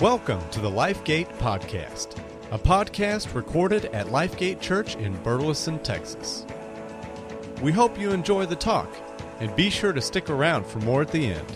Welcome to the LifeGate Podcast, a podcast recorded at LifeGate Church in Burleson, Texas. We hope you enjoy the talk, and be sure to stick around for more at the end.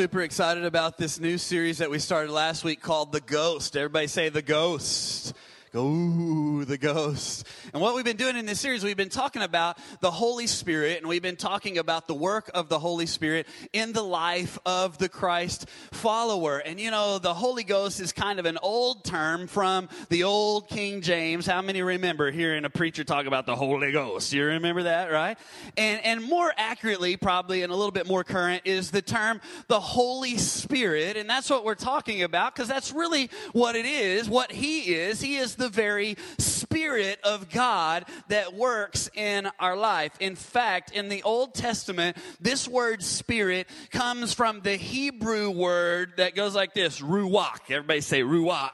Super excited about this new series that we started last week called The Ghost. Everybody say The Ghost. Go, the ghost. And what we've been doing in this series, we've been talking about the Holy Spirit, and we've been talking about the work of the Holy Spirit in the life of the Christ follower. And you know, the Holy Ghost is kind of an old term from the old King James. How many remember hearing a preacher talk about the Holy Ghost? You remember that, right? And, and more accurately, probably, and a little bit more current, is the term the Holy Spirit. And that's what we're talking about, because that's really what it is, what He is. He is the very Spirit of God that works in our life. In fact, in the Old Testament, this word Spirit comes from the Hebrew word that goes like this ruach. Everybody say ruach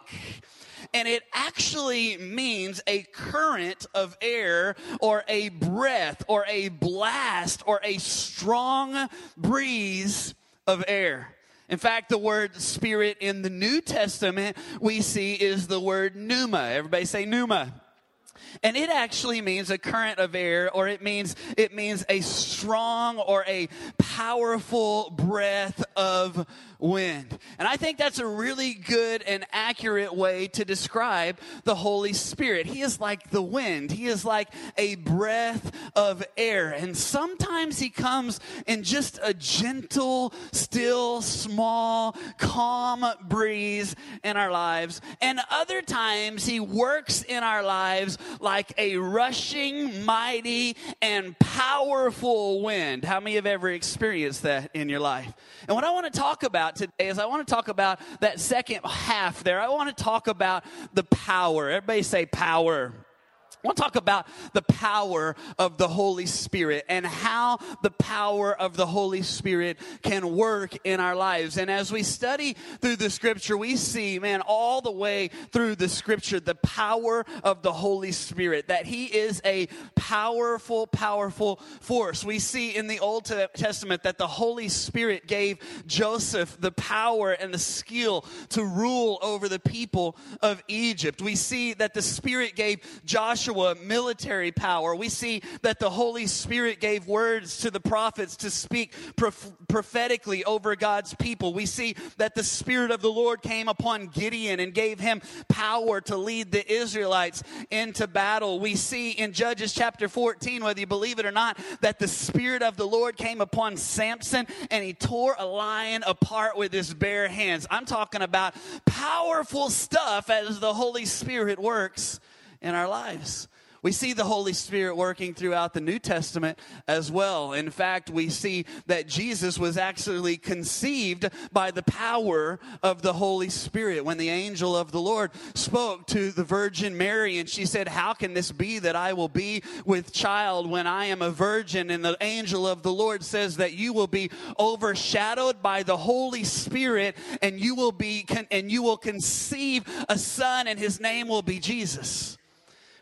and it actually means a current of air or a breath or a blast or a strong breeze of air. In fact, the word spirit in the New Testament we see is the word pneuma. Everybody say pneuma. And it actually means a current of air, or it means it means a strong or a powerful breath of wind. And I think that's a really good and accurate way to describe the Holy Spirit. He is like the wind, He is like a breath of air. And sometimes He comes in just a gentle, still, small, calm breeze in our lives. And other times He works in our lives like a rushing, mighty, and powerful wind. How many have ever experienced that in your life? And what I want to talk about today is I want to talk about that second half there. I want to talk about the power. Everybody say power. I want to talk about the power of the Holy Spirit and how the power of the Holy Spirit can work in our lives. And as we study through the scripture, we see, man, all the way through the scripture, the power of the Holy Spirit, that He is a powerful, powerful force. We see in the Old Testament that the Holy Spirit gave Joseph the power and the skill to rule over the people of Egypt. We see that the Spirit gave Joshua military power. We see that the Holy Spirit gave words to the prophets to speak prof- prophetically over God's people. We see that the Spirit of the Lord came upon Gideon and gave him power to lead the Israelites into battle. We see in Judges chapter 14, whether you believe it or not, that the Spirit of the Lord came upon Samson and he tore a lion apart with his bare hands. I'm talking about powerful stuff as the Holy Spirit works in our lives. We see the Holy Spirit working throughout the New Testament as well. In fact, we see that Jesus was actually conceived by the power of the Holy Spirit. When the angel of the Lord spoke to the Virgin Mary and she said, How can this be that I will be with child when I am a virgin? And the angel of the Lord says that you will be overshadowed by the Holy Spirit and you will be, and you will conceive a son and his name will be Jesus.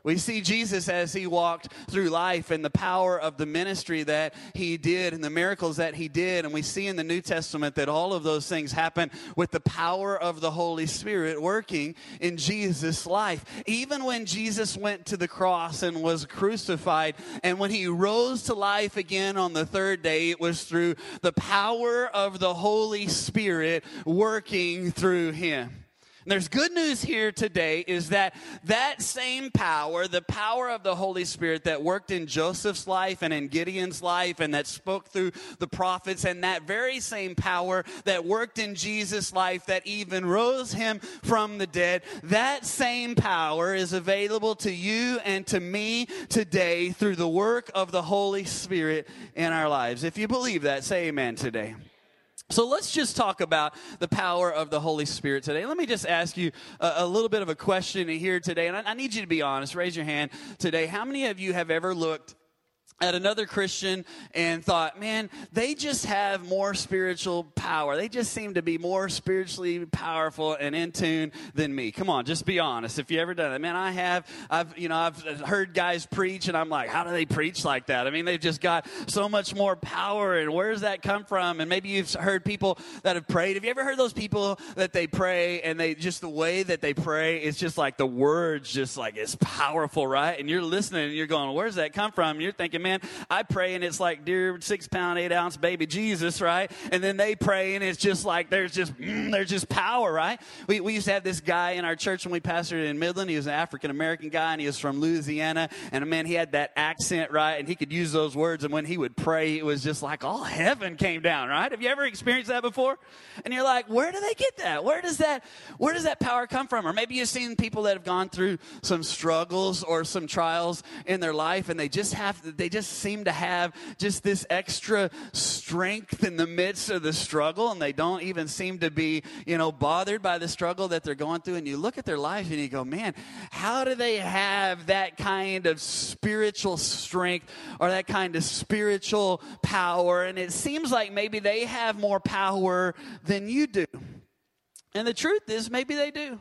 We see Jesus as he walked through life and the power of the ministry that he did and the miracles that he did. And we see in the New Testament that all of those things happen with the power of the Holy Spirit working in Jesus' life. Even when Jesus went to the cross and was crucified, and when he rose to life again on the third day, it was through the power of the Holy Spirit working through him. And there's good news here today is that that same power, the power of the Holy Spirit that worked in Joseph's life and in Gideon's life and that spoke through the prophets, and that very same power that worked in Jesus' life that even rose him from the dead, that same power is available to you and to me today through the work of the Holy Spirit in our lives. If you believe that, say amen today. So let's just talk about the power of the Holy Spirit today. Let me just ask you a, a little bit of a question here today, and I, I, need you to be honest. Raise your hand today. How many of you have ever looked at another Christian and thought, man, they just have more spiritual power. They just seem to be more spiritually powerful and in tune than me. Come on, just be honest. If you ever done that, man, I have. I've, you know, I've heard guys preach, and I'm like, how do they preach like that? I mean, they've just got so much more power, and where does that come from? And maybe you've heard people that have prayed. Have you ever heard those people that they pray and they just the way that they pray, it's just like the words, just like it's powerful, right? And you're listening, and you're going, where's that come from? And you're thinking, man, I pray and it's like dear six pound, eight ounce baby Jesus, right? And then they pray and it's just like there's just mm, there's just power, right? We, we used to have this guy in our church when we pastored in Midland. He was an African American guy and he was from Louisiana. And man, he had that accent, right? And he could use those words. And when he would pray, it was just like all heaven came down, right? Have you ever experienced that before? And you're like, where do they get that? Where does that where does that power come from? Or maybe you've seen people that have gone through some struggles or some trials in their life and they just have to they just seem to have just this extra strength in the midst of the struggle and they don't even seem to be, you know, bothered by the struggle that they're going through. And you look at their life and you go, man, how do they have that kind of spiritual strength or that kind of spiritual power? And it seems like maybe they have more power than you do. And the truth is, maybe they do.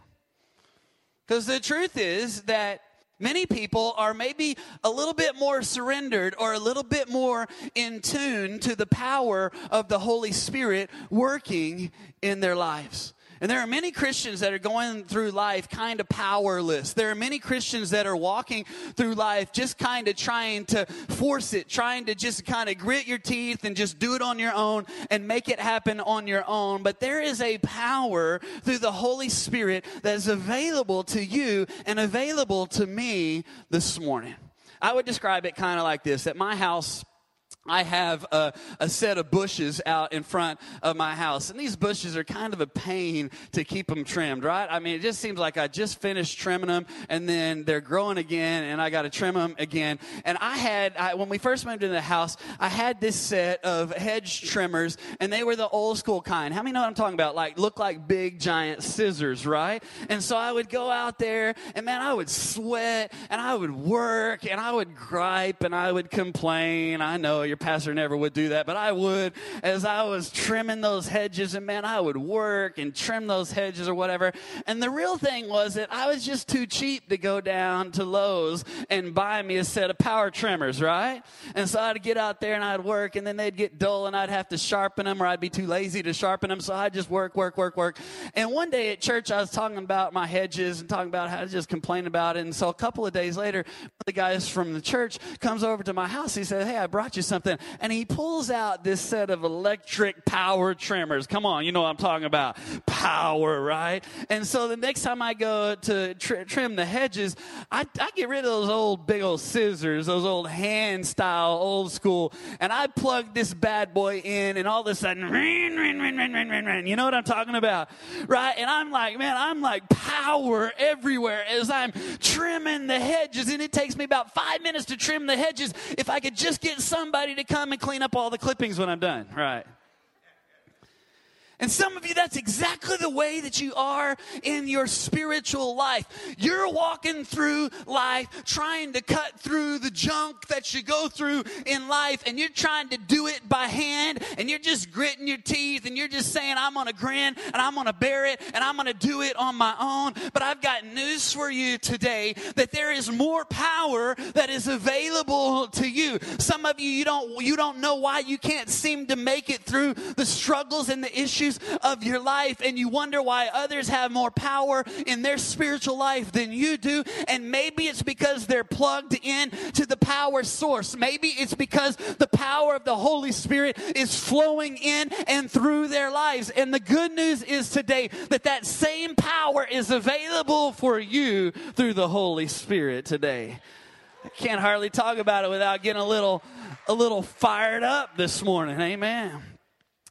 Because the truth is that Many people are maybe a little bit more surrendered or a little bit more in tune to the power of the Holy Spirit working in their lives. And there are many Christians that are going through life kind of powerless. There are many Christians that are walking through life just kind of trying to force it, trying to just kind of grit your teeth and just do it on your own and make it happen on your own. But there is a power through the Holy Spirit that is available to you and available to me this morning. I would describe it kind of like this at my house, I have a, a, set of bushes out in front of my house, and these bushes are kind of a pain to keep them trimmed, right? I mean, it just seems like I just finished trimming them, and then they're growing again, and I got to trim them again. And I had, I, when we first moved into the house, I had this set of hedge trimmers, and they were the old school kind. How many know what I'm talking about? Like, look like big giant scissors, right? And so I would go out there, and man, I would sweat, and I would work, and I would gripe, and I would complain. I know your pastor never would do that, but I would as I was trimming those hedges. And man, I would work and trim those hedges or whatever. And the real thing was that I was just too cheap to go down to Lowe's and buy me a set of power trimmers, right? And so I'd get out there and I'd work, and then they'd get dull, and I'd have to sharpen them, or I'd be too lazy to sharpen them. So I'd just work, work, work, work. And one day at church, I was talking about my hedges and talking about how I just complain about it. And so a couple of days later, the guys from the church comes over to my house. He said, Hey, I brought you something and he pulls out this set of electric power trimmers. Come on, you know what I'm talking about. Power, right? And so the next time I go to tr- trim the hedges, I, I get rid of those old big old scissors, those old hand style, old school, and I plug this bad boy in, and all of a sudden, ring, ring, ring, ring, ring, ring, ring. You know what I'm talking about, right? And I'm like, man, I'm like power everywhere as I'm trimming the hedges, and it takes me about five minutes to trim the hedges. If I could just get somebody to to come and clean up all the clippings when I'm done. Right. And some of you, that's exactly the way that you are in your spiritual life. You're walking through life trying to cut through the junk that you go through in life, and you're trying to do it by hand, and you're just gritting your teeth, and you're just saying, I'm gonna grin, and I'm gonna bear it, and I'm gonna do it on my own. But I've got news for you today that there is more power that is available to you. Some of you, you don't, you don't know why you can't seem to make it through the struggles and the issues of your life and you wonder why others have more power in their spiritual life than you do. And maybe it's because they're plugged in to the power source. Maybe it's because the power of the Holy Spirit is flowing in and through their lives. And the good news is today that that same power is available for you through the Holy Spirit today. I can't hardly talk about it without getting a little a little fired up this morning. Amen.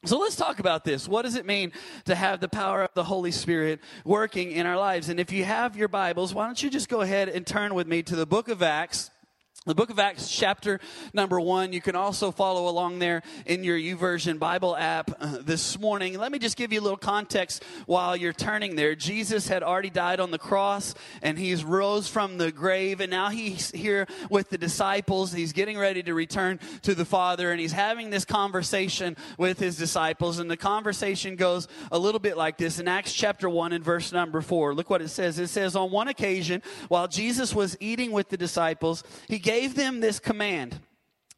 So let's talk about this. What does it mean to have the power of the Holy Spirit working in our lives? And if you have your Bibles, why don't you just go ahead and turn with me to the book of Acts, The book of Acts, chapter number one. You can also follow along there in your YouVersion Bible app uh, this morning. Let me just give you a little context while you're turning there. Jesus had already died on the cross and he's rose from the grave and now he's here with the disciples. He's getting ready to return to the Father and he's having this conversation with his disciples. And the conversation goes a little bit like this in Acts chapter one and verse number four. Look what it says. It says, on one occasion, while Jesus was eating with the disciples, he gave gave them this command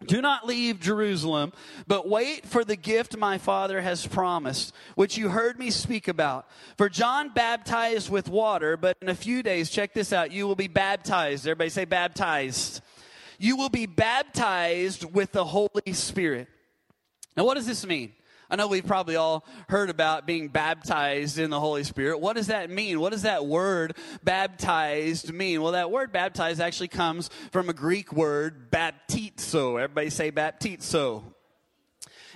do not leave Jerusalem, but wait for the gift my Father has promised, which you heard me speak about. For John baptized with water, but in a few days, check this out, you will be baptized. Everybody say baptized. You will be baptized with the Holy Spirit. Now, what does this mean? I know we've probably all heard about being baptized in the Holy Spirit. What does that mean? What does that word baptized mean? Well, that word baptized actually comes from a Greek word, baptizo. Everybody say baptizo.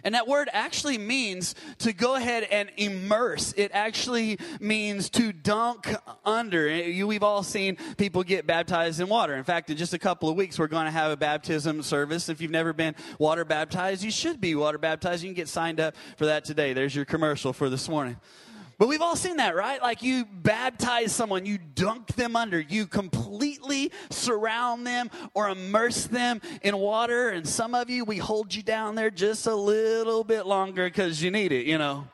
And that word actually means to go ahead and immerse. It actually means to dunk under. We've all seen people get baptized in water. In fact, in just a couple of weeks, we're going to have a baptism service. If you've never been water baptized, you should be water baptized. You can get signed up for that today. There's your commercial for this morning. But we've all seen that, right? Like you baptize someone, you dunk them under, you completely surround them or immerse them in water. And some of you, we hold you down there just a little bit longer because you need it, you know.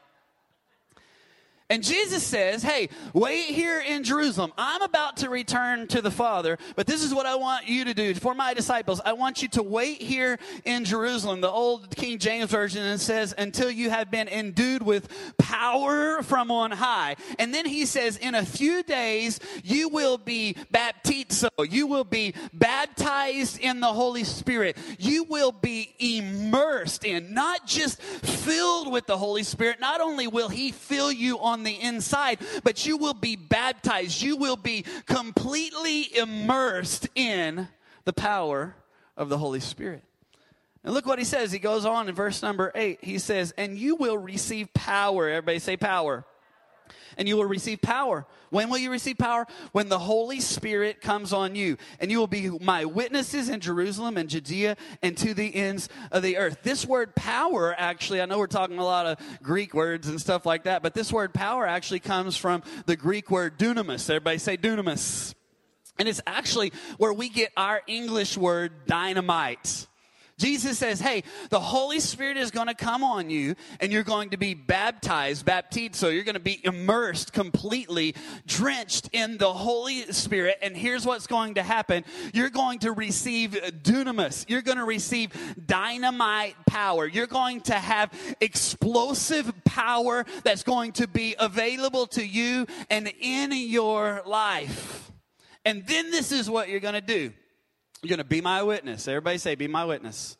And Jesus says, Hey, wait here in Jerusalem. I'm about to return to the Father, but this is what I want you to do for my disciples. I want you to wait here in Jerusalem. The old King James Version says, Until you have been endued with power from on high. And then he says, In a few days, you will be baptizo. You will be baptized in the Holy Spirit. You will be immersed in, not just filled with the Holy Spirit. Not only will he fill you on the inside, but you will be baptized. You will be completely immersed in the power of the Holy Spirit. And look what he says. He goes on in verse number eight. He says, And you will receive power. Everybody say power and you will receive power. When will you receive power? When the Holy Spirit comes on you, and you will be my witnesses in Jerusalem and Judea and to the ends of the earth. This word power, actually, I know we're talking a lot of Greek words and stuff like that, but this word power actually comes from the Greek word dunamis. Everybody say dunamis. And it's actually where we get our English word dynamite. Jesus says, Hey, the Holy Spirit is going to come on you and you're going to be baptized, baptized. So you're going to be immersed completely, drenched in the Holy Spirit. And here's what's going to happen you're going to receive dunamis, you're going to receive dynamite power, you're going to have explosive power that's going to be available to you and in your life. And then this is what you're going to do. You're going to be my witness. Everybody say, be my witness.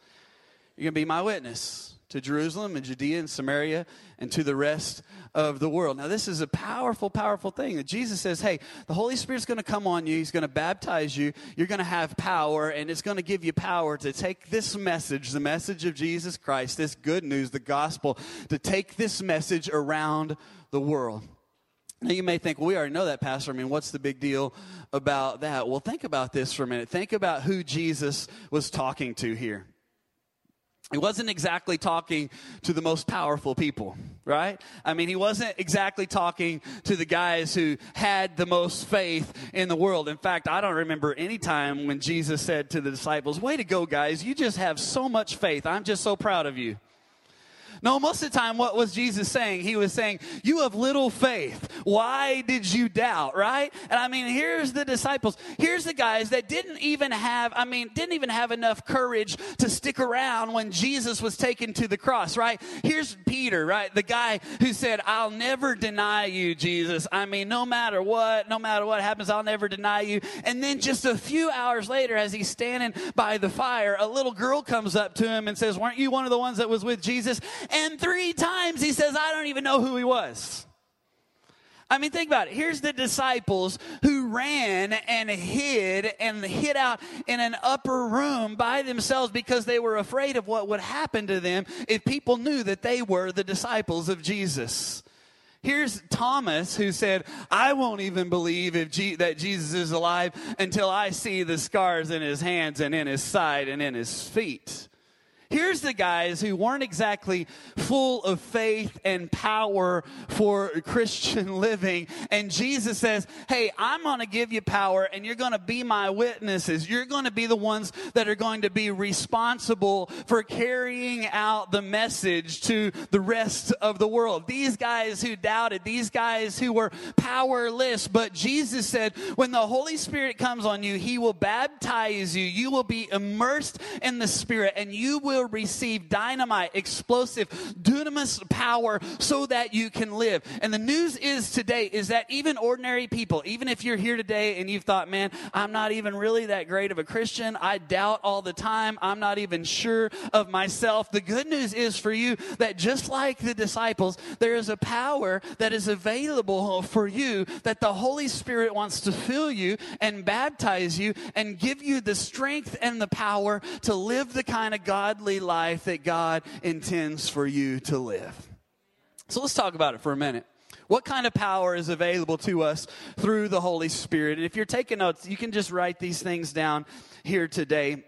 You're going to be my witness to Jerusalem and Judea and Samaria and to the rest of the world. Now, this is a powerful, powerful thing that Jesus says, hey, the Holy Spirit's going to come on you. He's going to baptize you. You're going to have power, and it's going to give you power to take this message, the message of Jesus Christ, this good news, the gospel, to take this message around the world. Now, you may think, well, we already know that, Pastor. I mean, what's the big deal about that? Well, think about this for a minute. Think about who Jesus was talking to here. He wasn't exactly talking to the most powerful people, right? I mean, he wasn't exactly talking to the guys who had the most faith in the world. In fact, I don't remember any time when Jesus said to the disciples, Way to go, guys. You just have so much faith. I'm just so proud of you. No, most of the time, what was Jesus saying? He was saying, You have little faith. Why did you doubt, right? And I mean, here's the disciples. Here's the guys that didn't even have, I mean, didn't even have enough courage to stick around when Jesus was taken to the cross, right? Here's Peter, right? The guy who said, I'll never deny you, Jesus. I mean, no matter what, no matter what happens, I'll never deny you. And then just a few hours later, as he's standing by the fire, a little girl comes up to him and says, Weren't you one of the ones that was with Jesus? And three times he says, I don't even know who he was. I mean, think about it. Here's the disciples who ran and hid and hid out in an upper room by themselves because they were afraid of what would happen to them if people knew that they were the disciples of Jesus. Here's Thomas who said, I won't even believe if G- that Jesus is alive until I see the scars in his hands and in his side and in his feet. Here's the guys who weren't exactly full of faith and power for Christian living. And Jesus says, Hey, I'm going to give you power and you're going to be my witnesses. You're going to be the ones that are going to be responsible for carrying out the message to the rest of the world. These guys who doubted, these guys who were powerless. But Jesus said, When the Holy Spirit comes on you, He will baptize you. You will be immersed in the Spirit and you will receive dynamite, explosive, dunamis power so that you can live. And the news is today is that even ordinary people, even if you're here today and you've thought, man, I'm not even really that great of a Christian, I doubt all the time, I'm not even sure of myself. The good news is for you that just like the disciples, there is a power that is available for you that the Holy Spirit wants to fill you and baptize you and give you the strength and the power to live the kind of godly life that God intends for you to live. So let's talk about it for a minute. What kind of power is available to us through the Holy Spirit? And if you're taking notes, you can just write these things down here today.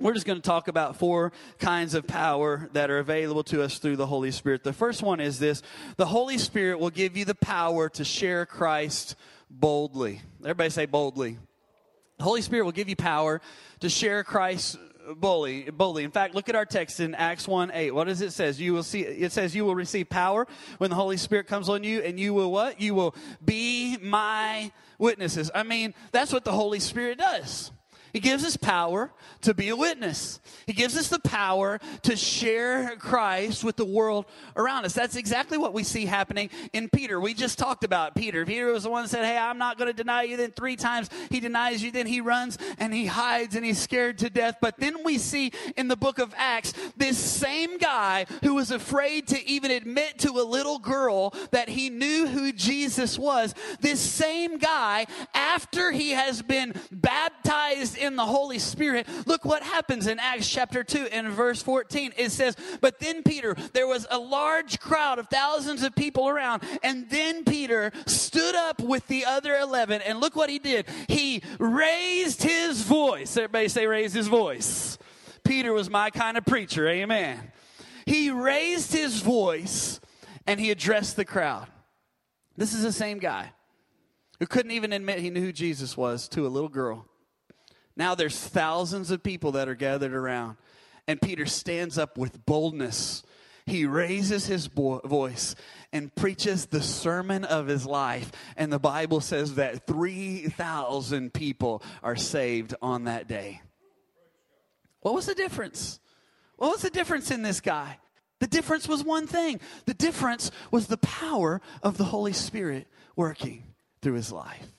We're just going to talk about four kinds of power that are available to us through the Holy Spirit. The first one is this the Holy Spirit will give you the power to share Christ boldly. Everybody say boldly. The Holy Spirit will give you power to share Christ boldly, boldly. In fact, look at our text in Acts 1 8. What does it says? You will see, it says you will receive power when the Holy Spirit comes on you, and you will what? You will be my witnesses. I mean, that's what the Holy Spirit does. He gives us power to be a witness. He gives us the power to share Christ with the world around us. That's exactly what we see happening in Peter. We just talked about Peter. Peter was the one that said, Hey, I'm not going to deny you. Then three times he denies you. Then he runs and he hides and he's scared to death. But then we see in the book of Acts this same guy who was afraid to even admit to a little girl that he knew who Jesus was. This same guy, after he has been baptized in the Holy Spirit, look what happens in Acts chapter 2 and verse 14. It says, But then Peter, there was a large crowd of thousands of people around, and then Peter stood up with the other 11, and look what he did. He raised his voice. Everybody say, raised his voice. Peter was my kind of preacher, amen. He raised his voice and he addressed the crowd. This is the same guy who couldn't even admit he knew who Jesus was to a little girl. Now there's thousands of people that are gathered around. And Peter stands up with boldness. He raises his bo- voice and preaches the sermon of his life. And the Bible says that 3,000 people are saved on that day. What was the difference? What was the difference in this guy? The difference was one thing the difference was the power of the Holy Spirit working through his life.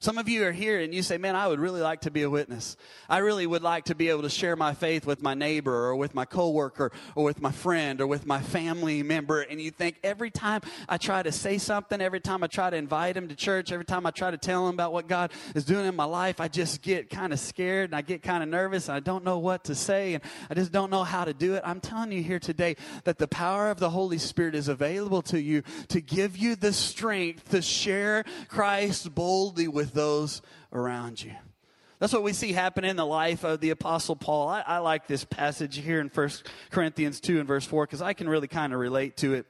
Some of you are here and you say, Man, I would really like to be a witness. I really would like to be able to share my faith with my neighbor or with my coworker or with my friend or with my family member. And you think every time I try to say something, every time I try to invite him to church, every time I try to tell him about what God is doing in my life, I just get kind of scared and I get kind of nervous and I don't know what to say and I just don't know how to do it. I'm telling you here today that the power of the Holy Spirit is available to you to give you the strength to share Christ boldly with with those around you. That's what we see happen in the life of the Apostle Paul. I, I like this passage here in 1 Corinthians 2 and verse 4 because I can really kind of relate to it.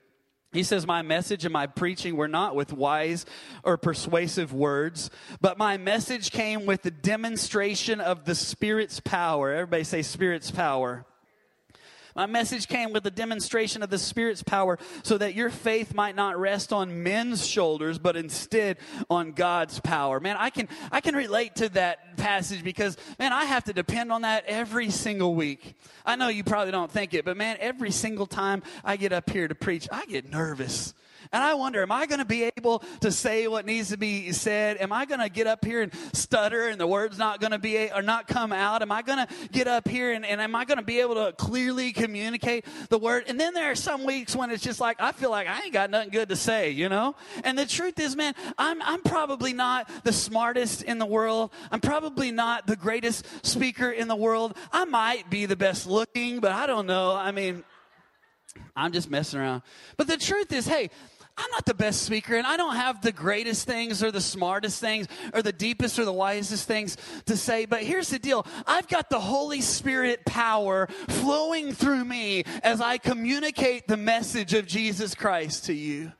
He says, My message and my preaching were not with wise or persuasive words, but my message came with the demonstration of the Spirit's power. Everybody say, Spirit's power. My message came with a demonstration of the Spirit's power so that your faith might not rest on men's shoulders, but instead on God's power. Man, I can, I can relate to that passage because, man, I have to depend on that every single week. I know you probably don't think it, but man, every single time I get up here to preach, I get nervous. And I wonder, am I going to be able to say what needs to be said? Am I going to get up here and stutter and the words not going to be or not come out? Am I going to get up here and, and am I going to be able to clearly communicate the word? And then there are some weeks when it's just like, I feel like I ain't got nothing good to say, you know? And the truth is, man, I'm, I'm probably not the smartest in the world. I'm probably not the greatest speaker in the world. I might be the best looking, but I don't know. I mean, I'm just messing around. But the truth is, hey, I'm not the best speaker and I don't have the greatest things or the smartest things or the deepest or the wisest things to say. But here's the deal I've got the Holy Spirit power flowing through me as I communicate the message of Jesus Christ to you.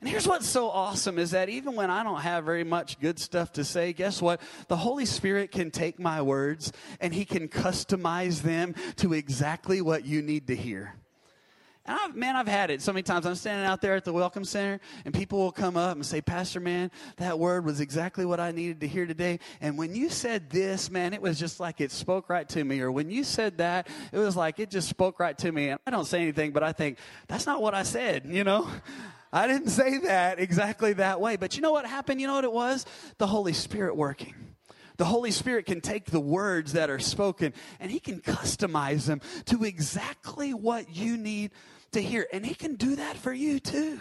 And here's what's so awesome is that even when I don't have very much good stuff to say, guess what? The Holy Spirit can take my words and He can customize them to exactly what you need to hear. And I've, man, I've had it so many times. I'm standing out there at the Welcome Center, and people will come up and say, Pastor, man, that word was exactly what I needed to hear today. And when you said this, man, it was just like it spoke right to me. Or when you said that, it was like it just spoke right to me. And I don't say anything, but I think, that's not what I said, you know? I didn't say that exactly that way. But you know what happened? You know what it was? The Holy Spirit working. The Holy Spirit can take the words that are spoken and He can customize them to exactly what you need to hear. And He can do that for you too.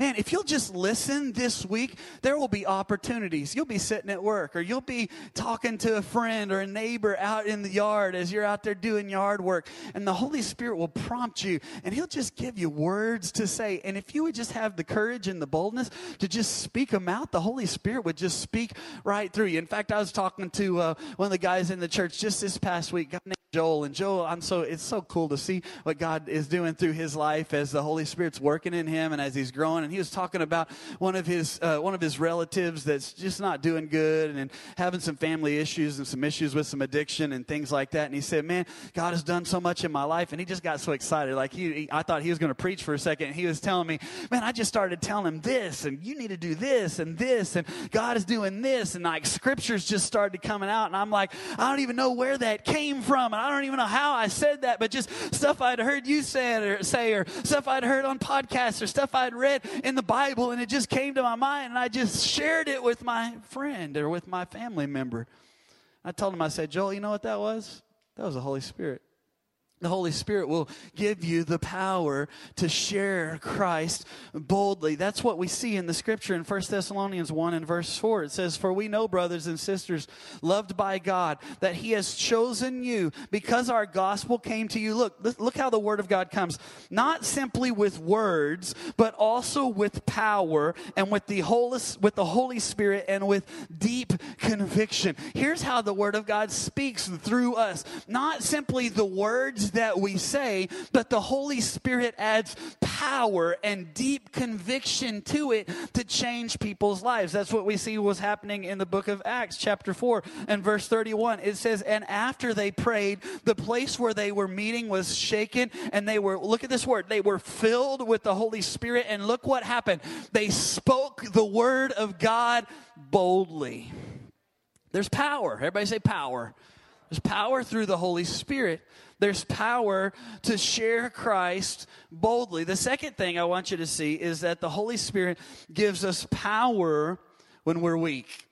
Man, if you'll just listen this week, there will be opportunities. You'll be sitting at work, or you'll be talking to a friend or a neighbor out in the yard as you're out there doing yard work, and the Holy Spirit will prompt you, and He'll just give you words to say. And if you would just have the courage and the boldness to just speak them out, the Holy Spirit would just speak right through you. In fact, I was talking to uh, one of the guys in the church just this past week, guy named Joel, and Joel, I'm so it's so cool to see what God is doing through his life as the Holy Spirit's working in him and as he's growing and he was talking about one of his uh, one of his relatives that's just not doing good and, and having some family issues and some issues with some addiction and things like that. And he said, "Man, God has done so much in my life." And he just got so excited. Like he, he I thought he was going to preach for a second. He was telling me, "Man, I just started telling him this, and you need to do this and this, and God is doing this." And like scriptures just started coming out, and I'm like, I don't even know where that came from, and I don't even know how I said that, but just stuff I'd heard you say or say, or stuff I'd heard on podcasts, or stuff I'd read in the Bible and it just came to my mind and I just shared it with my friend or with my family member. I told him, I said, Joel, you know what that was? That was the Holy Spirit. The Holy Spirit will give you the power to share Christ boldly. That's what we see in the scripture in 1 Thessalonians 1 and verse 4. It says, For we know, brothers and sisters, loved by God, that He has chosen you because our gospel came to you. Look, look how the Word of God comes. Not simply with words, but also with power and with the Holy, with the Holy Spirit and with deep conviction. Here's how the Word of God speaks through us. Not simply the words that we say, but the Holy Spirit adds power and deep conviction to it to change people's lives. That's what we see was happening in the book of Acts, chapter 4 and verse 31. It says, And after they prayed, the place where they were meeting was shaken, and they were, look at this word, they were filled with the Holy Spirit, and look what happened. They spoke the word of God boldly. There's power. Everybody say power. There's power through the Holy Spirit there's power to share Christ boldly. The second thing I want you to see is that the Holy Spirit gives us power when we're weak.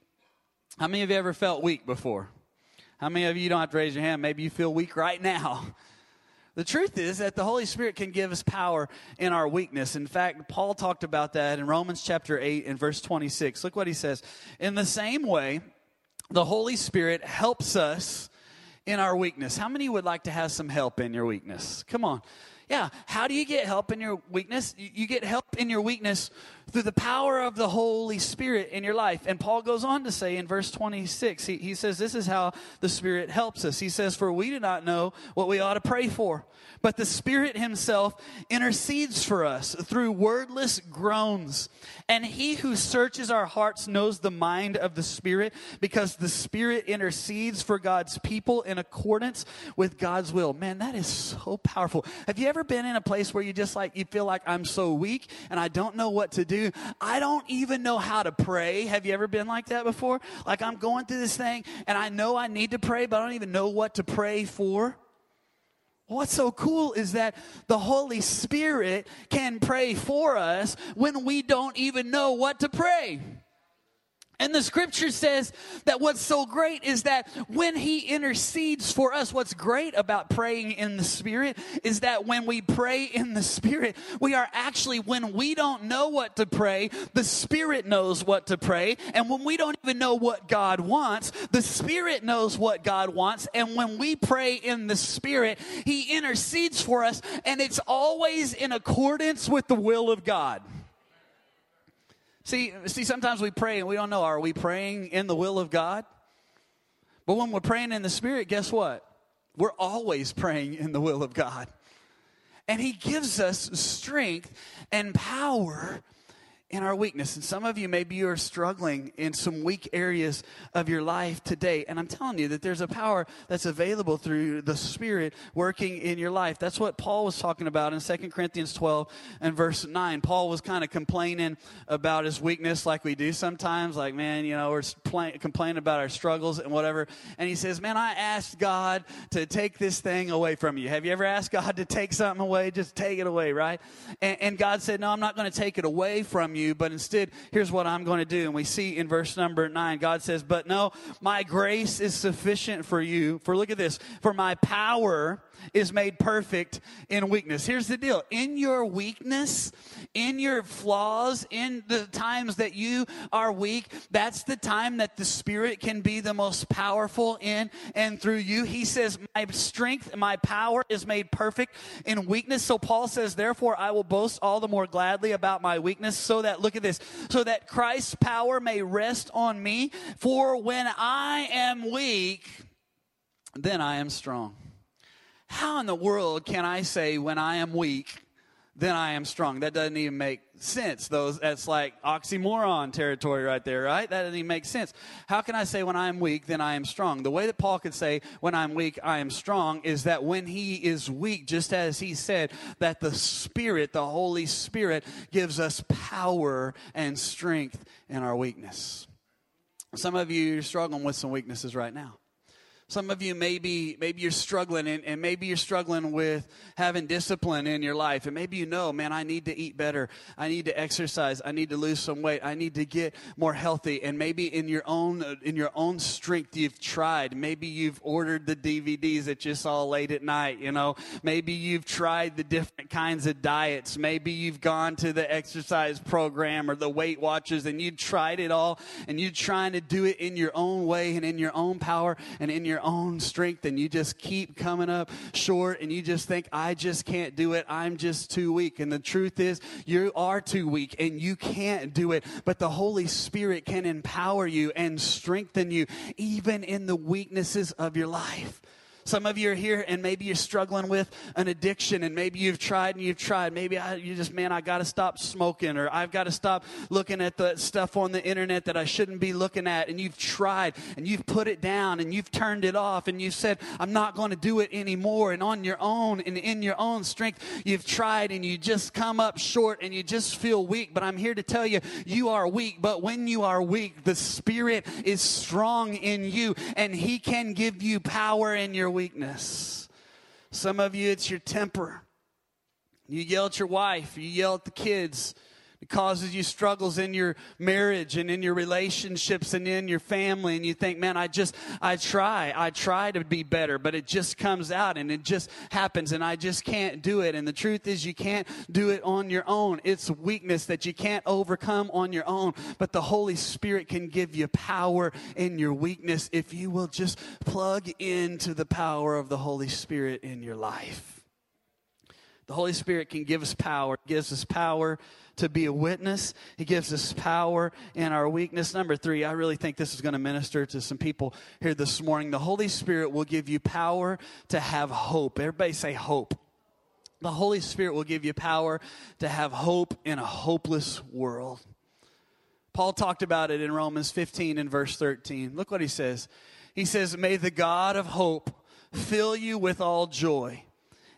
How many of you ever felt weak before? How many of you don't have to raise your hand? Maybe you feel weak right now. The truth is that the Holy Spirit can give us power in our weakness. In fact, Paul talked about that in Romans chapter 8 and verse 26. Look what he says. In the same way, the Holy Spirit helps us in our weakness. How many would like to have some help in your weakness? Come on. Yeah. How do you get help in your weakness? You get help in your weakness through the power of the Holy Spirit in your life. And Paul goes on to say in verse 26, he, he says, This is how the Spirit helps us. He says, For we do not know what we ought to pray for, but the Spirit Himself intercedes for us through wordless groans. And He who searches our hearts knows the mind of the Spirit, because the Spirit intercedes for God's people in accordance with God's will. Man, that is so powerful. Have you ever been in a place where you just like, you feel like I'm so weak and I don't know what to do? Do. I don't even know how to pray. Have you ever been like that before? Like I'm going through this thing and I know I need to pray, but I don't even know what to pray for. What's so cool is that the Holy Spirit can pray for us when we don't even know what to pray. And the scripture says that what's so great is that when he intercedes for us, what's great about praying in the Spirit is that when we pray in the Spirit, we are actually, when we don't know what to pray, the Spirit knows what to pray. And when we don't even know what God wants, the Spirit knows what God wants. And when we pray in the Spirit, he intercedes for us, and it's always in accordance with the will of God. See, see, sometimes we pray and we don't know, are we praying in the will of God? But when we're praying in the Spirit, guess what? We're always praying in the will of God. And He gives us strength and power in our weakness. And some of you, maybe you are struggling in some weak areas of your life today. And I'm telling you that there's a power that's available through the Spirit working in your life. That's what Paul was talking about in 2 Corinthians 12 and verse 9. Paul was kind of complaining about his weakness like we do sometimes. Like, man, you know, we're complaining about our struggles and whatever. And he says, man, I asked God to take this thing away from you. Have you ever asked God to take something away? Just take it away, right? And, and God said, no, I'm not going to take it away from you you, but instead, here's what I'm going to do. And we see in verse number nine, God says, But no, my grace is sufficient for you. For look at this, for my power is made perfect in weakness. Here's the deal in your weakness, in your flaws, in the times that you are weak, that's the time that the Spirit can be the most powerful in and through you. He says, My strength, my power is made perfect in weakness. So Paul says, Therefore, I will boast all the more gladly about my weakness, so that, look at this, so that Christ's power may rest on me. For when I am weak, then I am strong. How in the world can I say when I am weak, then I am strong? That doesn't even make sense. Those that's like oxymoron territory right there, right? That doesn't even make sense. How can I say when I am weak, then I am strong? The way that Paul could say when I'm weak, I am strong is that when he is weak, just as he said, that the Spirit, the Holy Spirit, gives us power and strength in our weakness. Some of you are struggling with some weaknesses right now. Some of you maybe maybe you're struggling and, and, maybe you're struggling with having discipline in your life. And maybe you know, man, I need to eat better. I need to exercise. I need to lose some weight. I need to get more healthy. And maybe in your own in your own strength you've tried. Maybe you've ordered the DVDs that you saw late at night, you know. Maybe you've tried the different kinds of diets. Maybe you've gone to the exercise program or the Weight Watchers and you tried it all and you're trying to do it in your own way and in your own power and in your your own strength and you just keep coming up short and you just think, I just can't do it. I'm just too weak. And the truth is, you are too weak and you can't do it. But the Holy Spirit can empower you and strengthen you even in the weaknesses of your life. Some of you are here and maybe you're struggling with an addiction and maybe you've tried and you've tried. Maybe I, you just, man, I got to stop smoking or I've got to stop looking at the stuff on the internet that I shouldn't be looking at. And you've tried and you've put it down and you've turned it off and you've said, I'm not going to do it anymore. And on your own and in your own strength, you've tried and you just come up short and you just feel weak. But I'm here to tell you, you are weak. But when you are weak, the Spirit is strong in you and He can give you power in your weakness. Some of you, it's your temper. You yell at your wife, you yell at the kids. It causes you struggles in your marriage and in your relationships and in your family. And you think, man, I just, I try, I try to be better, but it just comes out and it just happens and I just can't do it. And the truth is, you can't do it on your own. It's weakness that you can't overcome on your own. But the Holy Spirit can give you power in your weakness if you will just plug into the power of the Holy Spirit in your life. The Holy Spirit can give us power, gives us power to be a witness. He gives us power in our weakness. Number three, I really think this is going to minister to some people here this morning. The Holy Spirit will give you power to have hope. Everybody say hope. The Holy Spirit will give you power to have hope in a hopeless world. Paul talked about it in Romans 15 and verse 13. Look what he says. He says, May the God of hope fill you with all joy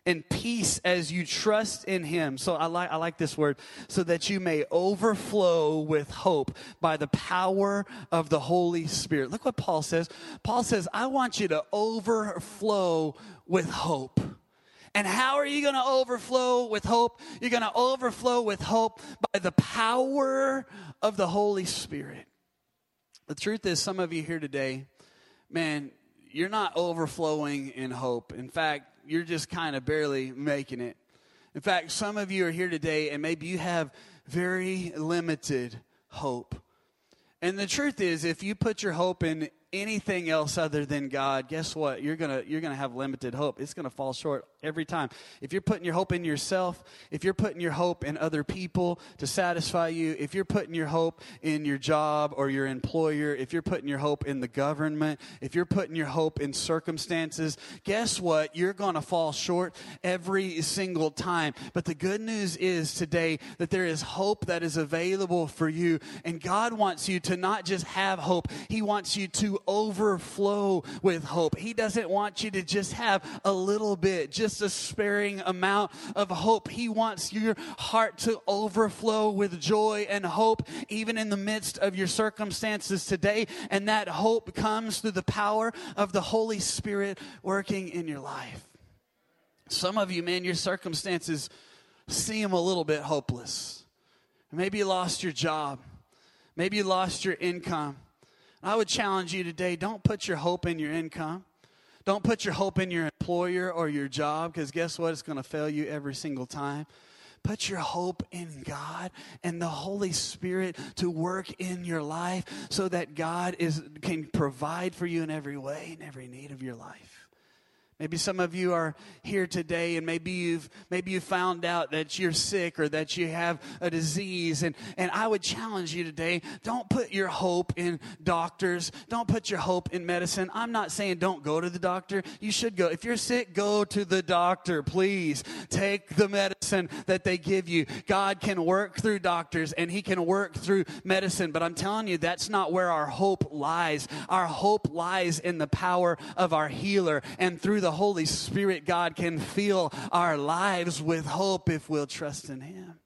and peace as you trust in him. So I like, I like this word, so that you may overflow with hope by the power of the Holy Spirit. Look what Paul says. Paul says, I want you to overflow with hope. And how are you going to overflow with hope? You're going to overflow with hope by the power of the Holy Spirit. The truth is, some of you here today, man, you're not overflowing in hope. In fact, you're just kind of barely making it. In fact, some of you are here today and maybe you have very limited hope. And the truth is, if you put your hope in anything else other than God, guess what? You're gonna you're gonna have limited hope. It's gonna fall short every time. If you're putting your hope in yourself, if you're putting your hope in other people to satisfy you, if you're putting your hope in your job or your employer, if you're putting your hope in the government, if you're putting your hope in circumstances, guess what? You're gonna fall short every single time. But the good news is today that there is hope that is available for you, and God wants you to not just have hope. He wants you to overflow with hope. He doesn't want you to just have a little bit, just a sparing amount of hope. He wants your heart to overflow with joy and hope, even in the midst of your circumstances today. And that hope comes through the power of the Holy Spirit working in your life. Some of you, man, your circumstances seem a little bit hopeless. Maybe you lost your job. Maybe you lost your income. I would challenge you today don't put your hope in your income. Don't put your hope in your employer or your job because guess what? It's going to fail you every single time. Put your hope in God and the Holy Spirit to work in your life so that God is, can provide for you in every way, in every need of your life. Maybe some of you are here today and maybe you've maybe you found out that you're sick or that you have a disease. And and I would challenge you today don't put your hope in doctors. Don't put your hope in medicine. I'm not saying don't go to the doctor. You should go. If you're sick go to the doctor please. Take the medicine that they give you. God can work through doctors and he can work through medicine. But I'm telling you that's not where our hope lies. Our hope lies in the power of our healer and through the the Holy Spirit, God can fill our lives with hope if we'll trust in Him.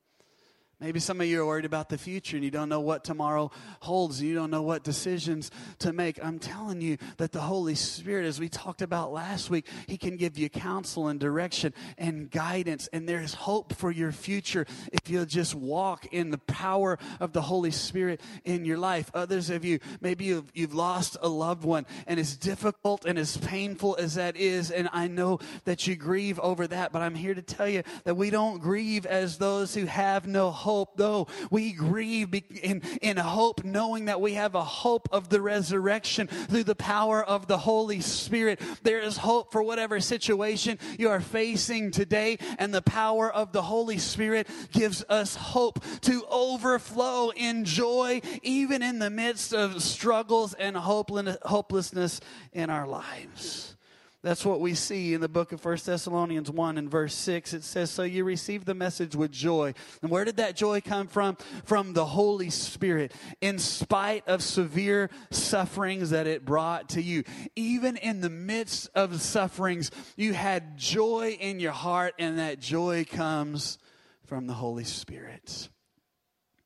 Maybe some of you are worried about the future and you don't know what tomorrow holds. and You don't know what decisions to make. I'm telling you that the Holy Spirit, as we talked about last week, He can give you counsel and direction and guidance. And there's hope for your future if you'll just walk in the power of the Holy Spirit in your life. Others of you, maybe you've, you've lost a loved one and as difficult and as painful as that is, and I know that you grieve over that, but I'm here to tell you that we don't grieve as those who have no hope hope, though we grieve in, in hope, knowing that we have a hope of the resurrection through the power of the Holy Spirit. There is hope for whatever situation you are facing today, and the power of the Holy Spirit gives us hope to overflow in joy, even in the midst of struggles and hopelessness in our lives. That's what we see in the book of 1 Thessalonians 1 and verse 6. It says, So you received the message with joy. And where did that joy come from? From the Holy Spirit, in spite of severe sufferings that it brought to you. Even in the midst of sufferings, you had joy in your heart, and that joy comes from the Holy Spirit.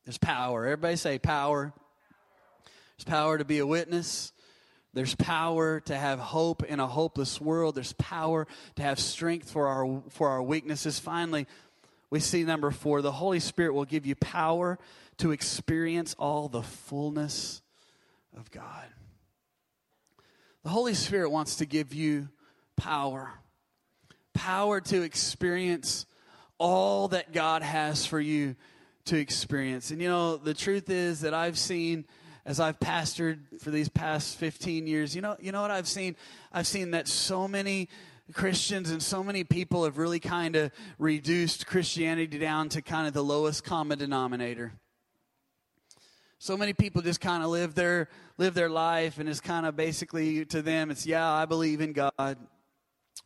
There's power. Everybody say power. There's power to be a witness. There's power to have hope in a hopeless world. There's power to have strength for our, for our weaknesses. Finally, we see number four the Holy Spirit will give you power to experience all the fullness of God. The Holy Spirit wants to give you power power to experience all that God has for you to experience. And you know, the truth is that I've seen as I've pastored for these past 15 years, you know, you know what I've seen? I've seen that so many Christians and so many people have really kind of reduced Christianity down to kind of the lowest common denominator. So many people just kind of live their live their life and it's kind of basically to them it's yeah, I believe in God.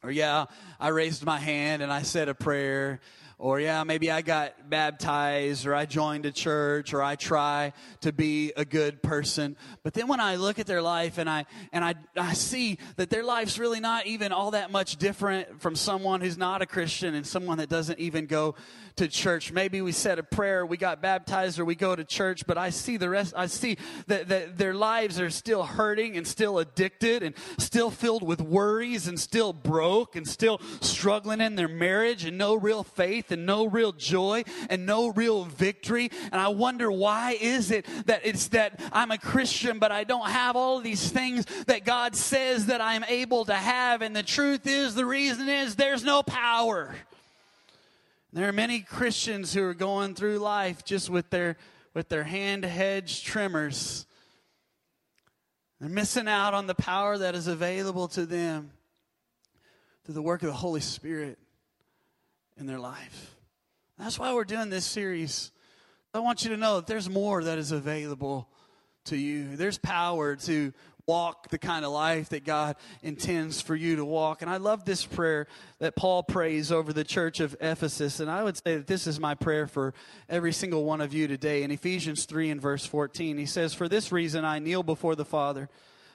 Or yeah, I raised my hand and I said a prayer or yeah, maybe I got baptized or I joined a church or I try to be a good person. But then when I look at their life and I and I, I see that their life's really not even all that much different from someone who's not a Christian and someone that doesn't even go to church. Maybe we said a prayer, we got baptized or we go to church, but I see the rest I see that, that their lives are still hurting and still addicted and still filled with worries and still broke and still struggling in their marriage and no real faith and no real joy and no real victory. And I wonder why is it that it's that I'm a Christian, but I don't have all these things that God says that I'm able to have. And the truth is, the reason is there's no power. There are many Christians who are going through life just with their with their hand hedge trimmers. They're missing out on the power that is available to them through the work of the Holy Spirit in their life. That's why we're doing this series. I want you to know that there's more that is available to you. There's power to walk the kind of life that God intends for you to walk. And I love this prayer that Paul prays over the church of Ephesus. And I would say that this is my prayer for every single one of you today. In Ephesians 3 and verse 14, he says, For this reason I kneel before the Father,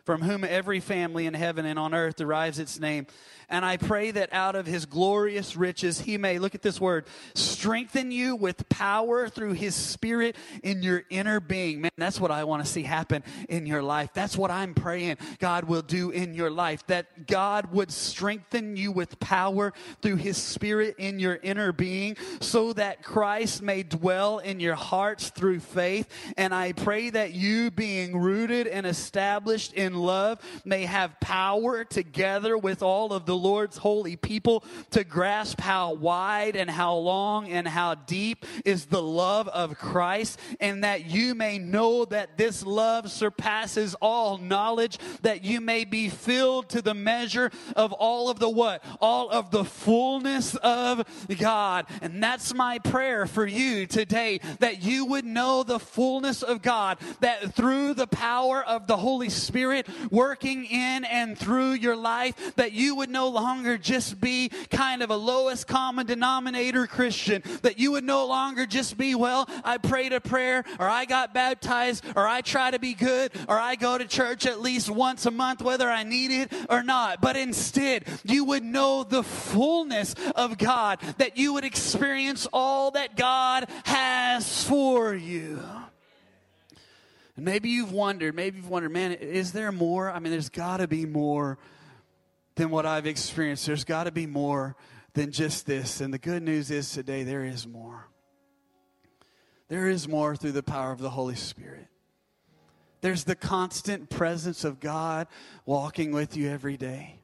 from whom every family in heaven and on earth derives its name and I pray that out of his glorious riches, he may, look at this word, strengthen you with power through his spirit in your inner being. Man, that's what I want to see happen in your life. That's what I'm praying God will do in your life. That God would strengthen you with power through his spirit in your inner being so that Christ may dwell in your hearts through faith. And I pray that you, being rooted and established in love, may have power together with all of the Lord's holy people to grasp how wide and how long and how deep is the love of Christ, and that you may know that this love surpasses all knowledge, that you may be filled to the measure of all of the what? All of the fullness of God. And that's my prayer for you today, that you would know the fullness of God, that through the power of the Holy Spirit working in and through your life, that you would know longer just be kind of a lowest common denominator Christian, that you would no longer just be, well, I prayed a prayer, or I got baptized, or I try to be good, or I go to church at least once a month, whether I need it or not. But instead, you would know the fullness of God, that you would experience all that God has for you. And maybe you've wondered, maybe you've wondered, man, is there more? I mean, there's got to be more than what I've experienced. There's got to be more than just this. And the good news is today there is more. There is more through the power of the Holy Spirit. There's the constant presence of God walking with you every day.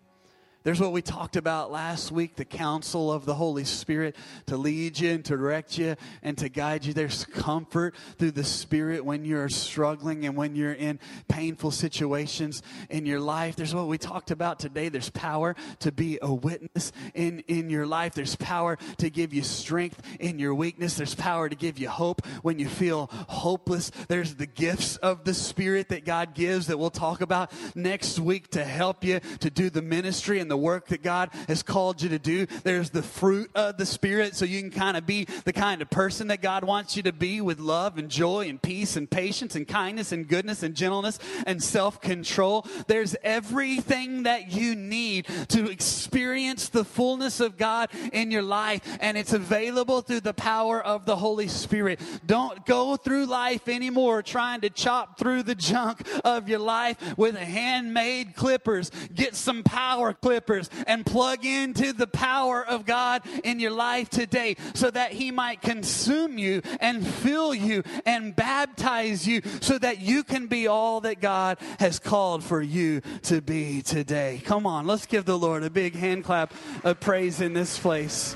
There's what we talked about last week the counsel of the Holy Spirit to lead you and to direct you and to guide you. There's comfort through the Spirit when you're struggling and when you're in painful situations in your life. There's what we talked about today. There's power to be a witness in, in your life. There's power to give you strength in your weakness. There's power to give you hope when you feel hopeless. There's the gifts of the Spirit that God gives that we'll talk about next week to help you to do the ministry and the work that God has called you to do. There's the fruit of the Spirit, so you can kind of be the kind of person that God wants you to be with love and joy and peace and patience and kindness and goodness and gentleness and self control. There's everything that you need to experience the fullness of God in your life, and it's available through the power of the Holy Spirit. Don't go through life anymore trying to chop through the junk of your life with handmade clippers. Get some power clippers and plug into the power of God in your life today so that He might consume you and fill you and baptize you so that you can be all that God has called for you to be today. Come on, let's give the Lord a big hand clap of praise in this place.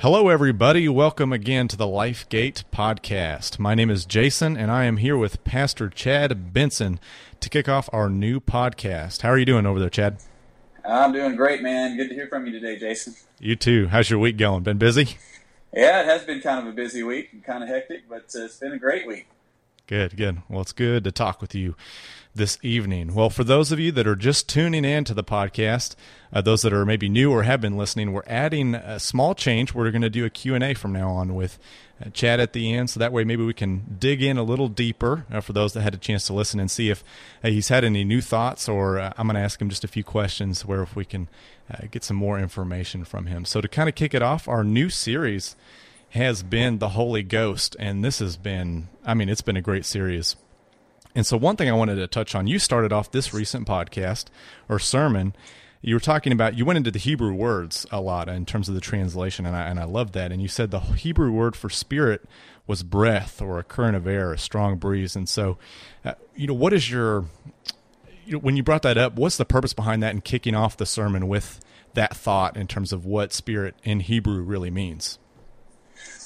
Hello, everybody. Welcome again to the LifeGate podcast. My name is Jason, and I am here with Pastor Chad Benson to kick off our new podcast. How are you doing over there, Chad? I'm doing great, man. Good to hear from you today, Jason. You too. How's your week going? Been busy? Yeah, it has been kind of a busy week, and kind of hectic, but uh, it's been a great week. Good, good. Well, it's good to talk with you this evening. Well, for those of you that are just tuning in to the podcast, uh, those that are maybe new or have been listening, we're adding a small change. We're going to do a Q&A from now on with uh, Chad at the end, so that way maybe we can dig in a little deeper uh, for those that had a chance to listen and see if uh, he's had any new thoughts, or uh, I'm going to ask him just a few questions where if we can uh, get some more information from him. So to kind of kick it off, our new series has been the Holy Ghost, and this has been, I mean, it's been a great series. And so, one thing I wanted to touch on, you started off this recent podcast or sermon. You were talking about you went into the Hebrew words a lot in terms of the translation, and I and I love that. And you said the Hebrew word for spirit was breath or a current of air, a strong breeze. And so, uh, you know, what is your you know, when you brought that up? What's the purpose behind that and kicking off the sermon with that thought in terms of what spirit in Hebrew really means?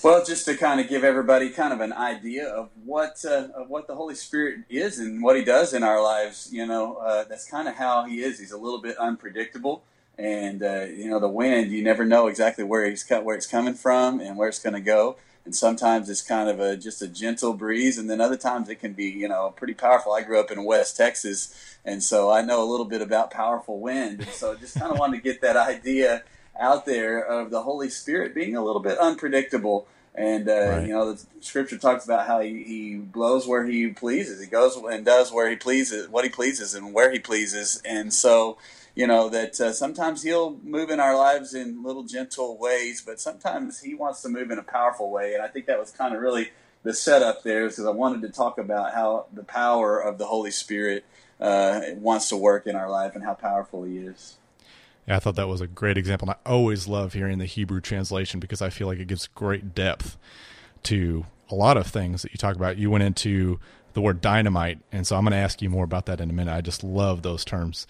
Well, just to kind of give everybody kind of an idea of what uh, of what the Holy Spirit is and what He does in our lives. You know, uh, that's kind of how He is. He's a little bit unpredictable, and uh, you know, the wind you never know exactly where he's where it's coming from and where it's going to go. And sometimes it's kind of a just a gentle breeze, and then other times it can be you know pretty powerful. I grew up in West Texas, and so I know a little bit about powerful wind, so just kind of wanted to get that idea out there of the Holy Spirit being a little bit unpredictable and uh, right. you know, the scripture talks about how he, he blows where he pleases. He goes and does where he pleases, what he pleases, and where he pleases. And so, you know, that uh, sometimes he'll move in our lives in little gentle ways, but sometimes he wants to move in a powerful way. And I think that was kind of really the setup there, because I wanted to talk about how the power of the Holy Spirit uh, wants to work in our life and how powerful he is. I thought that was a great example. And I always love hearing the Hebrew translation because I feel like it gives great depth to a lot of things that you talk about. You went into the word dynamite, and so I'm going to ask you more about that in a minute. I just love those terms.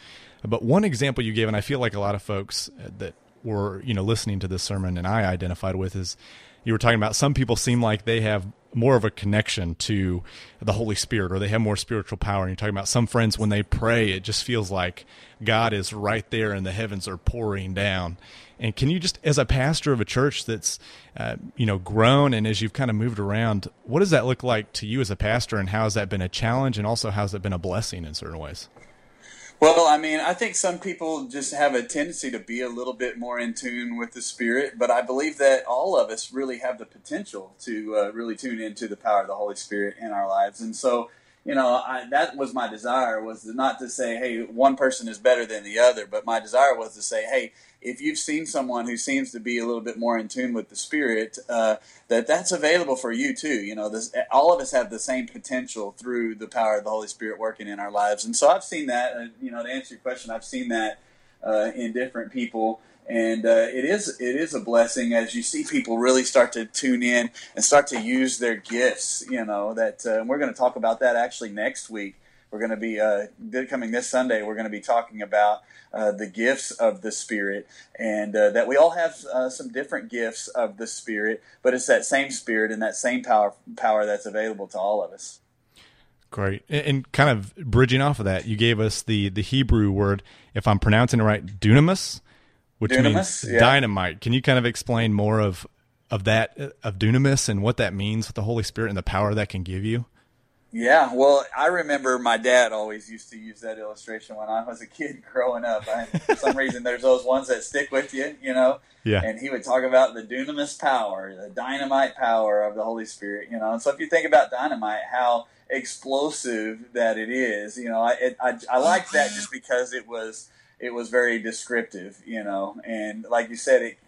But one example you gave, and I feel like a lot of folks that were you know listening to this sermon and I identified with is you were talking about some people seem like they have more of a connection to the Holy Spirit or they have more spiritual power. And you're talking about some friends when they pray, it just feels like God is right there and the heavens are pouring down. And can you just, as a pastor of a church that's, uh, you know, grown and as you've kind of moved around, what does that look like to you as a pastor and how has that been a challenge and also how has it been a blessing in certain ways? Well, I mean, I think some people just have a tendency to be a little bit more in tune with the Spirit, but I believe that all of us really have the potential to uh, really tune into the power of the Holy Spirit in our lives. And so, you know, I, that was my desire was not to say, hey, one person is better than the other, but my desire was to say, hey, if you've seen someone who seems to be a little bit more in tune with the Spirit, uh, that that's available for you too. You know, this, all of us have the same potential through the power of the Holy Spirit working in our lives, and so I've seen that. Uh, you know, to answer your question, I've seen that uh, in different people and uh, it is it is a blessing as you see people really start to tune in and start to use their gifts. You know that uh, we're going to talk about that actually next week. We're going to be uh, coming this Sunday. We're going to be talking about uh, the gifts of the Spirit, and uh, that we all have uh, some different gifts of the Spirit, but it's that same Spirit and that same power power that's available to all of us. Great, and kind of bridging off of that, you gave us the the Hebrew word, if I'm pronouncing it right, dunamis which dunamis, means yeah. dynamite. Can you kind of explain more of of that uh, of dunamis and what that means with the Holy Spirit and the power that can give you? Yeah, well, I remember my dad always used to use that illustration when I was a kid growing up. I, for some reason, there's those ones that stick with you, you know. Yeah. And he would talk about the dunamis power, the dynamite power of the Holy Spirit, you know. And so, if you think about dynamite, how explosive that it is, you know, I it, I, I like that just because it was it was very descriptive, you know. And like you said, it,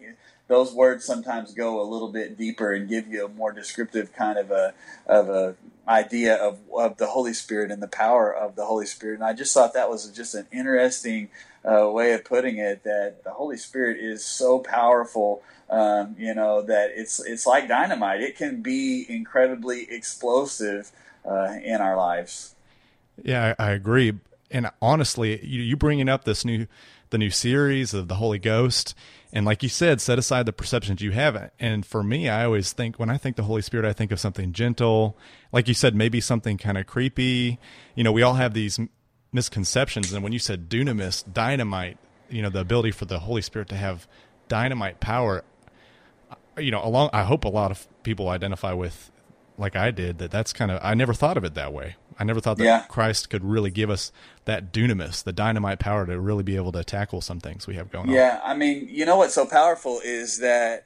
those words sometimes go a little bit deeper and give you a more descriptive kind of a of a idea of, of the Holy Spirit and the power of the Holy Spirit. And I just thought that was just an interesting uh, way of putting it. That the Holy Spirit is so powerful. Um, you know that it's it's like dynamite. It can be incredibly explosive uh, in our lives. Yeah, I, I agree and honestly, you, you bringing up this new the new series of the Holy Ghost, and like you said, set aside the perceptions you have. And for me, I always think when I think the Holy Spirit, I think of something gentle, like you said, maybe something kind of creepy. You know, we all have these misconceptions, and when you said dunamis, dynamite, you know, the ability for the Holy Spirit to have dynamite power. Uh, you know, along I hope a lot of people identify with, like I did, that that's kind of I never thought of it that way. I never thought that yeah. Christ could really give us that dunamis, the dynamite power to really be able to tackle some things we have going yeah, on. Yeah, I mean, you know what's so powerful is that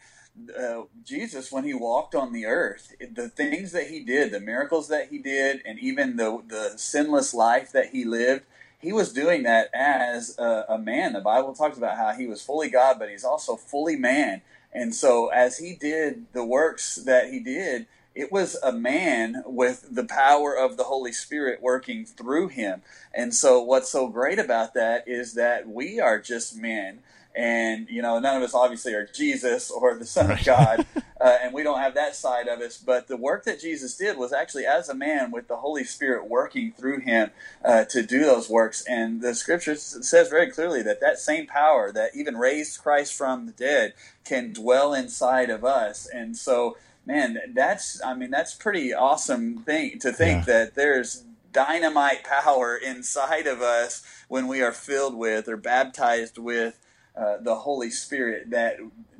uh, Jesus, when he walked on the earth, the things that he did, the miracles that he did, and even the the sinless life that he lived, he was doing that as a, a man. The Bible talks about how he was fully God, but he's also fully man And so, as he did the works that he did, it was a man with the power of the Holy Spirit working through him. And so, what's so great about that is that we are just men and you know none of us obviously are jesus or the son right. of god uh, and we don't have that side of us but the work that jesus did was actually as a man with the holy spirit working through him uh, to do those works and the scripture says very clearly that that same power that even raised christ from the dead can dwell inside of us and so man that's i mean that's pretty awesome thing to think yeah. that there's dynamite power inside of us when we are filled with or baptized with uh, the Holy Spirit. That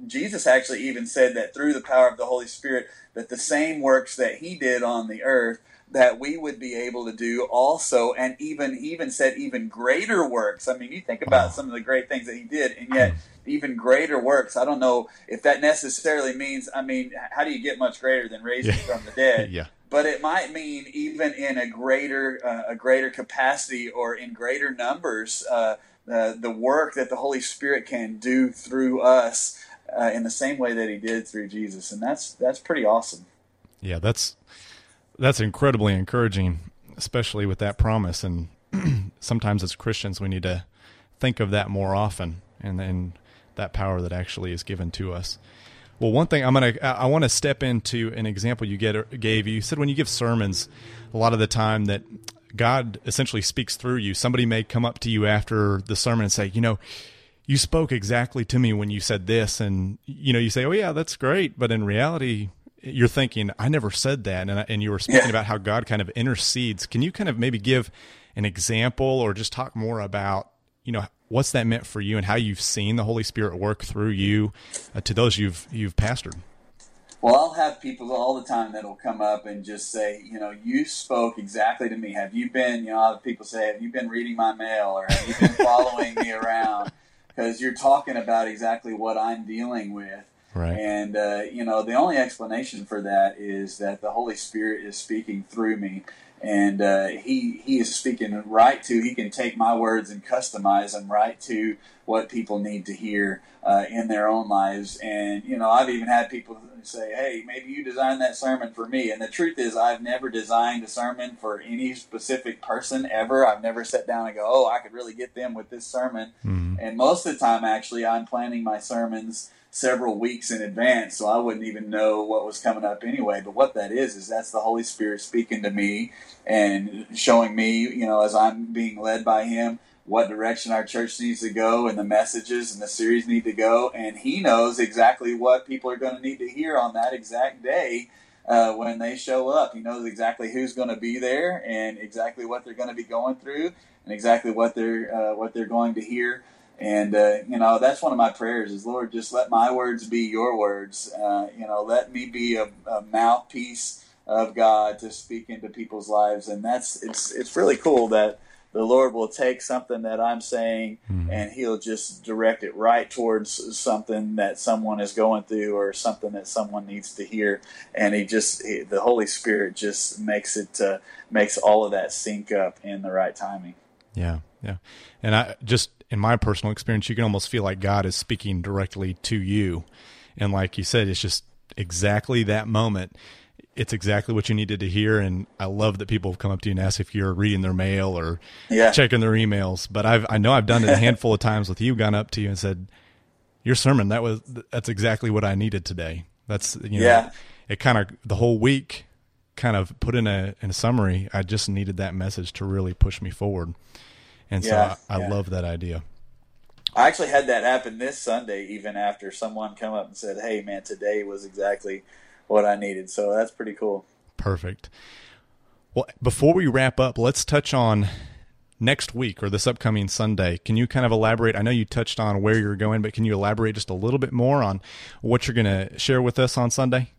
Jesus actually even said that through the power of the Holy Spirit, that the same works that He did on the earth, that we would be able to do also, and even even said even greater works. I mean, you think about some of the great things that He did, and yet even greater works. I don't know if that necessarily means. I mean, how do you get much greater than raising yeah. from the dead? yeah but it might mean even in a greater uh, a greater capacity or in greater numbers uh, uh, the work that the Holy Spirit can do through us uh, in the same way that He did through Jesus, and that's that's pretty awesome. Yeah, that's that's incredibly encouraging, especially with that promise. And sometimes as Christians, we need to think of that more often, and then that power that actually is given to us. Well, one thing I'm gonna I want to step into an example you get gave. You said when you give sermons, a lot of the time that God essentially speaks through you. Somebody may come up to you after the sermon and say, you know, you spoke exactly to me when you said this. And, you know, you say, oh, yeah, that's great. But in reality, you're thinking, I never said that. And, and you were speaking yeah. about how God kind of intercedes. Can you kind of maybe give an example or just talk more about, you know, what's that meant for you and how you've seen the Holy Spirit work through you uh, to those you've, you've pastored? Well, I'll have people all the time that'll come up and just say, you know, you spoke exactly to me. Have you been, you know, people say, have you been reading my mail or have you been following me around? Because you're talking about exactly what I'm dealing with. Right. And, uh, you know, the only explanation for that is that the Holy Spirit is speaking through me. And uh, he, he is speaking right to, he can take my words and customize them right to what people need to hear uh, in their own lives. And, you know, I've even had people say, hey, maybe you designed that sermon for me. And the truth is, I've never designed a sermon for any specific person ever. I've never sat down and go, oh, I could really get them with this sermon. Mm-hmm. And most of the time, actually, I'm planning my sermons several weeks in advance, so I wouldn't even know what was coming up anyway. But what that is, is that's the Holy Spirit speaking to me and showing me, you know, as I'm being led by Him what direction our church needs to go and the messages and the series need to go. And he knows exactly what people are going to need to hear on that exact day uh, when they show up. He knows exactly who's going to be there and exactly what they're going to be going through and exactly what they're uh, what they're going to hear. And uh, you know that's one of my prayers is Lord, just let my words be your words. Uh, you know, let me be a, a mouthpiece of God to speak into people's lives. And that's it's it's really cool that the Lord will take something that I'm saying mm-hmm. and He'll just direct it right towards something that someone is going through or something that someone needs to hear. And He just, he, the Holy Spirit just makes it, uh, makes all of that sync up in the right timing. Yeah. Yeah. And I just, in my personal experience, you can almost feel like God is speaking directly to you. And like you said, it's just exactly that moment it's exactly what you needed to hear. And I love that people have come up to you and ask if you're reading their mail or yeah. checking their emails. But I've, I know I've done it a handful of times with you, gone up to you and said, your sermon, that was, that's exactly what I needed today. That's, you know, yeah. it kind of, the whole week kind of put in a, in a summary. I just needed that message to really push me forward. And so yeah, I, I yeah. love that idea. I actually had that happen this Sunday, even after someone come up and said, "Hey, man, today was exactly what I needed. So that's pretty cool. Perfect. Well, before we wrap up, let's touch on next week or this upcoming Sunday. Can you kind of elaborate? I know you touched on where you're going, but can you elaborate just a little bit more on what you're going to share with us on Sunday?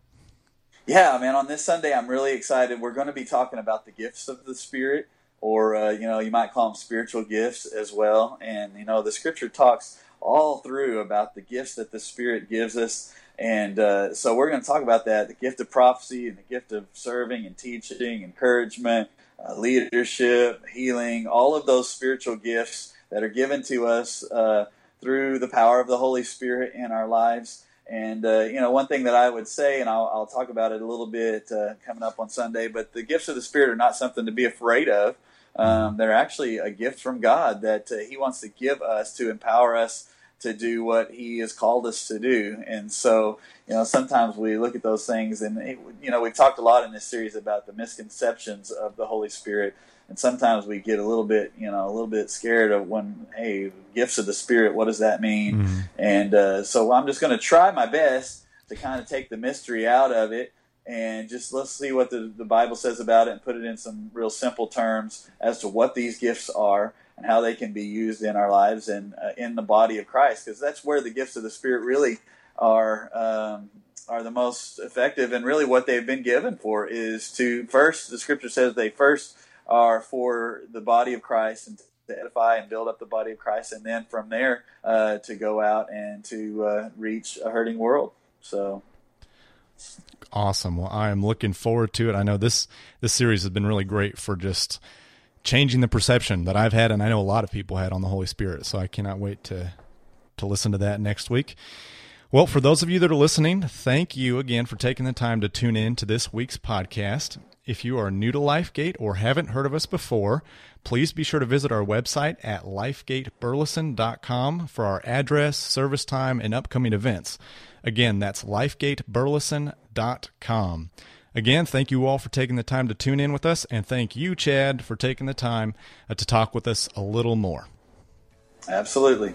Yeah, man. On this Sunday, I'm really excited. We're going to be talking about the gifts of the Spirit, or uh, you know, you might call them spiritual gifts as well. And you know, the Scripture talks all through about the gifts that the Spirit gives us. And uh, so we're going to talk about that the gift of prophecy and the gift of serving and teaching, encouragement, uh, leadership, healing, all of those spiritual gifts that are given to us uh, through the power of the Holy Spirit in our lives. And uh, you know, one thing that I would say, and I'll, I'll talk about it a little bit uh, coming up on Sunday, but the gifts of the Spirit are not something to be afraid of. Um, they're actually a gift from God that uh, He wants to give us to empower us to do what He has called us to do. And so, you know, sometimes we look at those things, and it, you know, we've talked a lot in this series about the misconceptions of the Holy Spirit and sometimes we get a little bit you know a little bit scared of when hey gifts of the spirit what does that mean mm-hmm. and uh, so i'm just going to try my best to kind of take the mystery out of it and just let's see what the, the bible says about it and put it in some real simple terms as to what these gifts are and how they can be used in our lives and uh, in the body of christ because that's where the gifts of the spirit really are um, are the most effective and really what they've been given for is to first the scripture says they first are for the body of Christ and to edify and build up the body of Christ, and then from there uh, to go out and to uh, reach a hurting world. So awesome! Well, I am looking forward to it. I know this this series has been really great for just changing the perception that I've had, and I know a lot of people had on the Holy Spirit. So I cannot wait to to listen to that next week. Well, for those of you that are listening, thank you again for taking the time to tune in to this week's podcast. If you are new to LifeGate or haven't heard of us before, please be sure to visit our website at lifegateburleson.com for our address, service time, and upcoming events. Again, that's lifegateburleson.com. Again, thank you all for taking the time to tune in with us, and thank you, Chad, for taking the time uh, to talk with us a little more. Absolutely.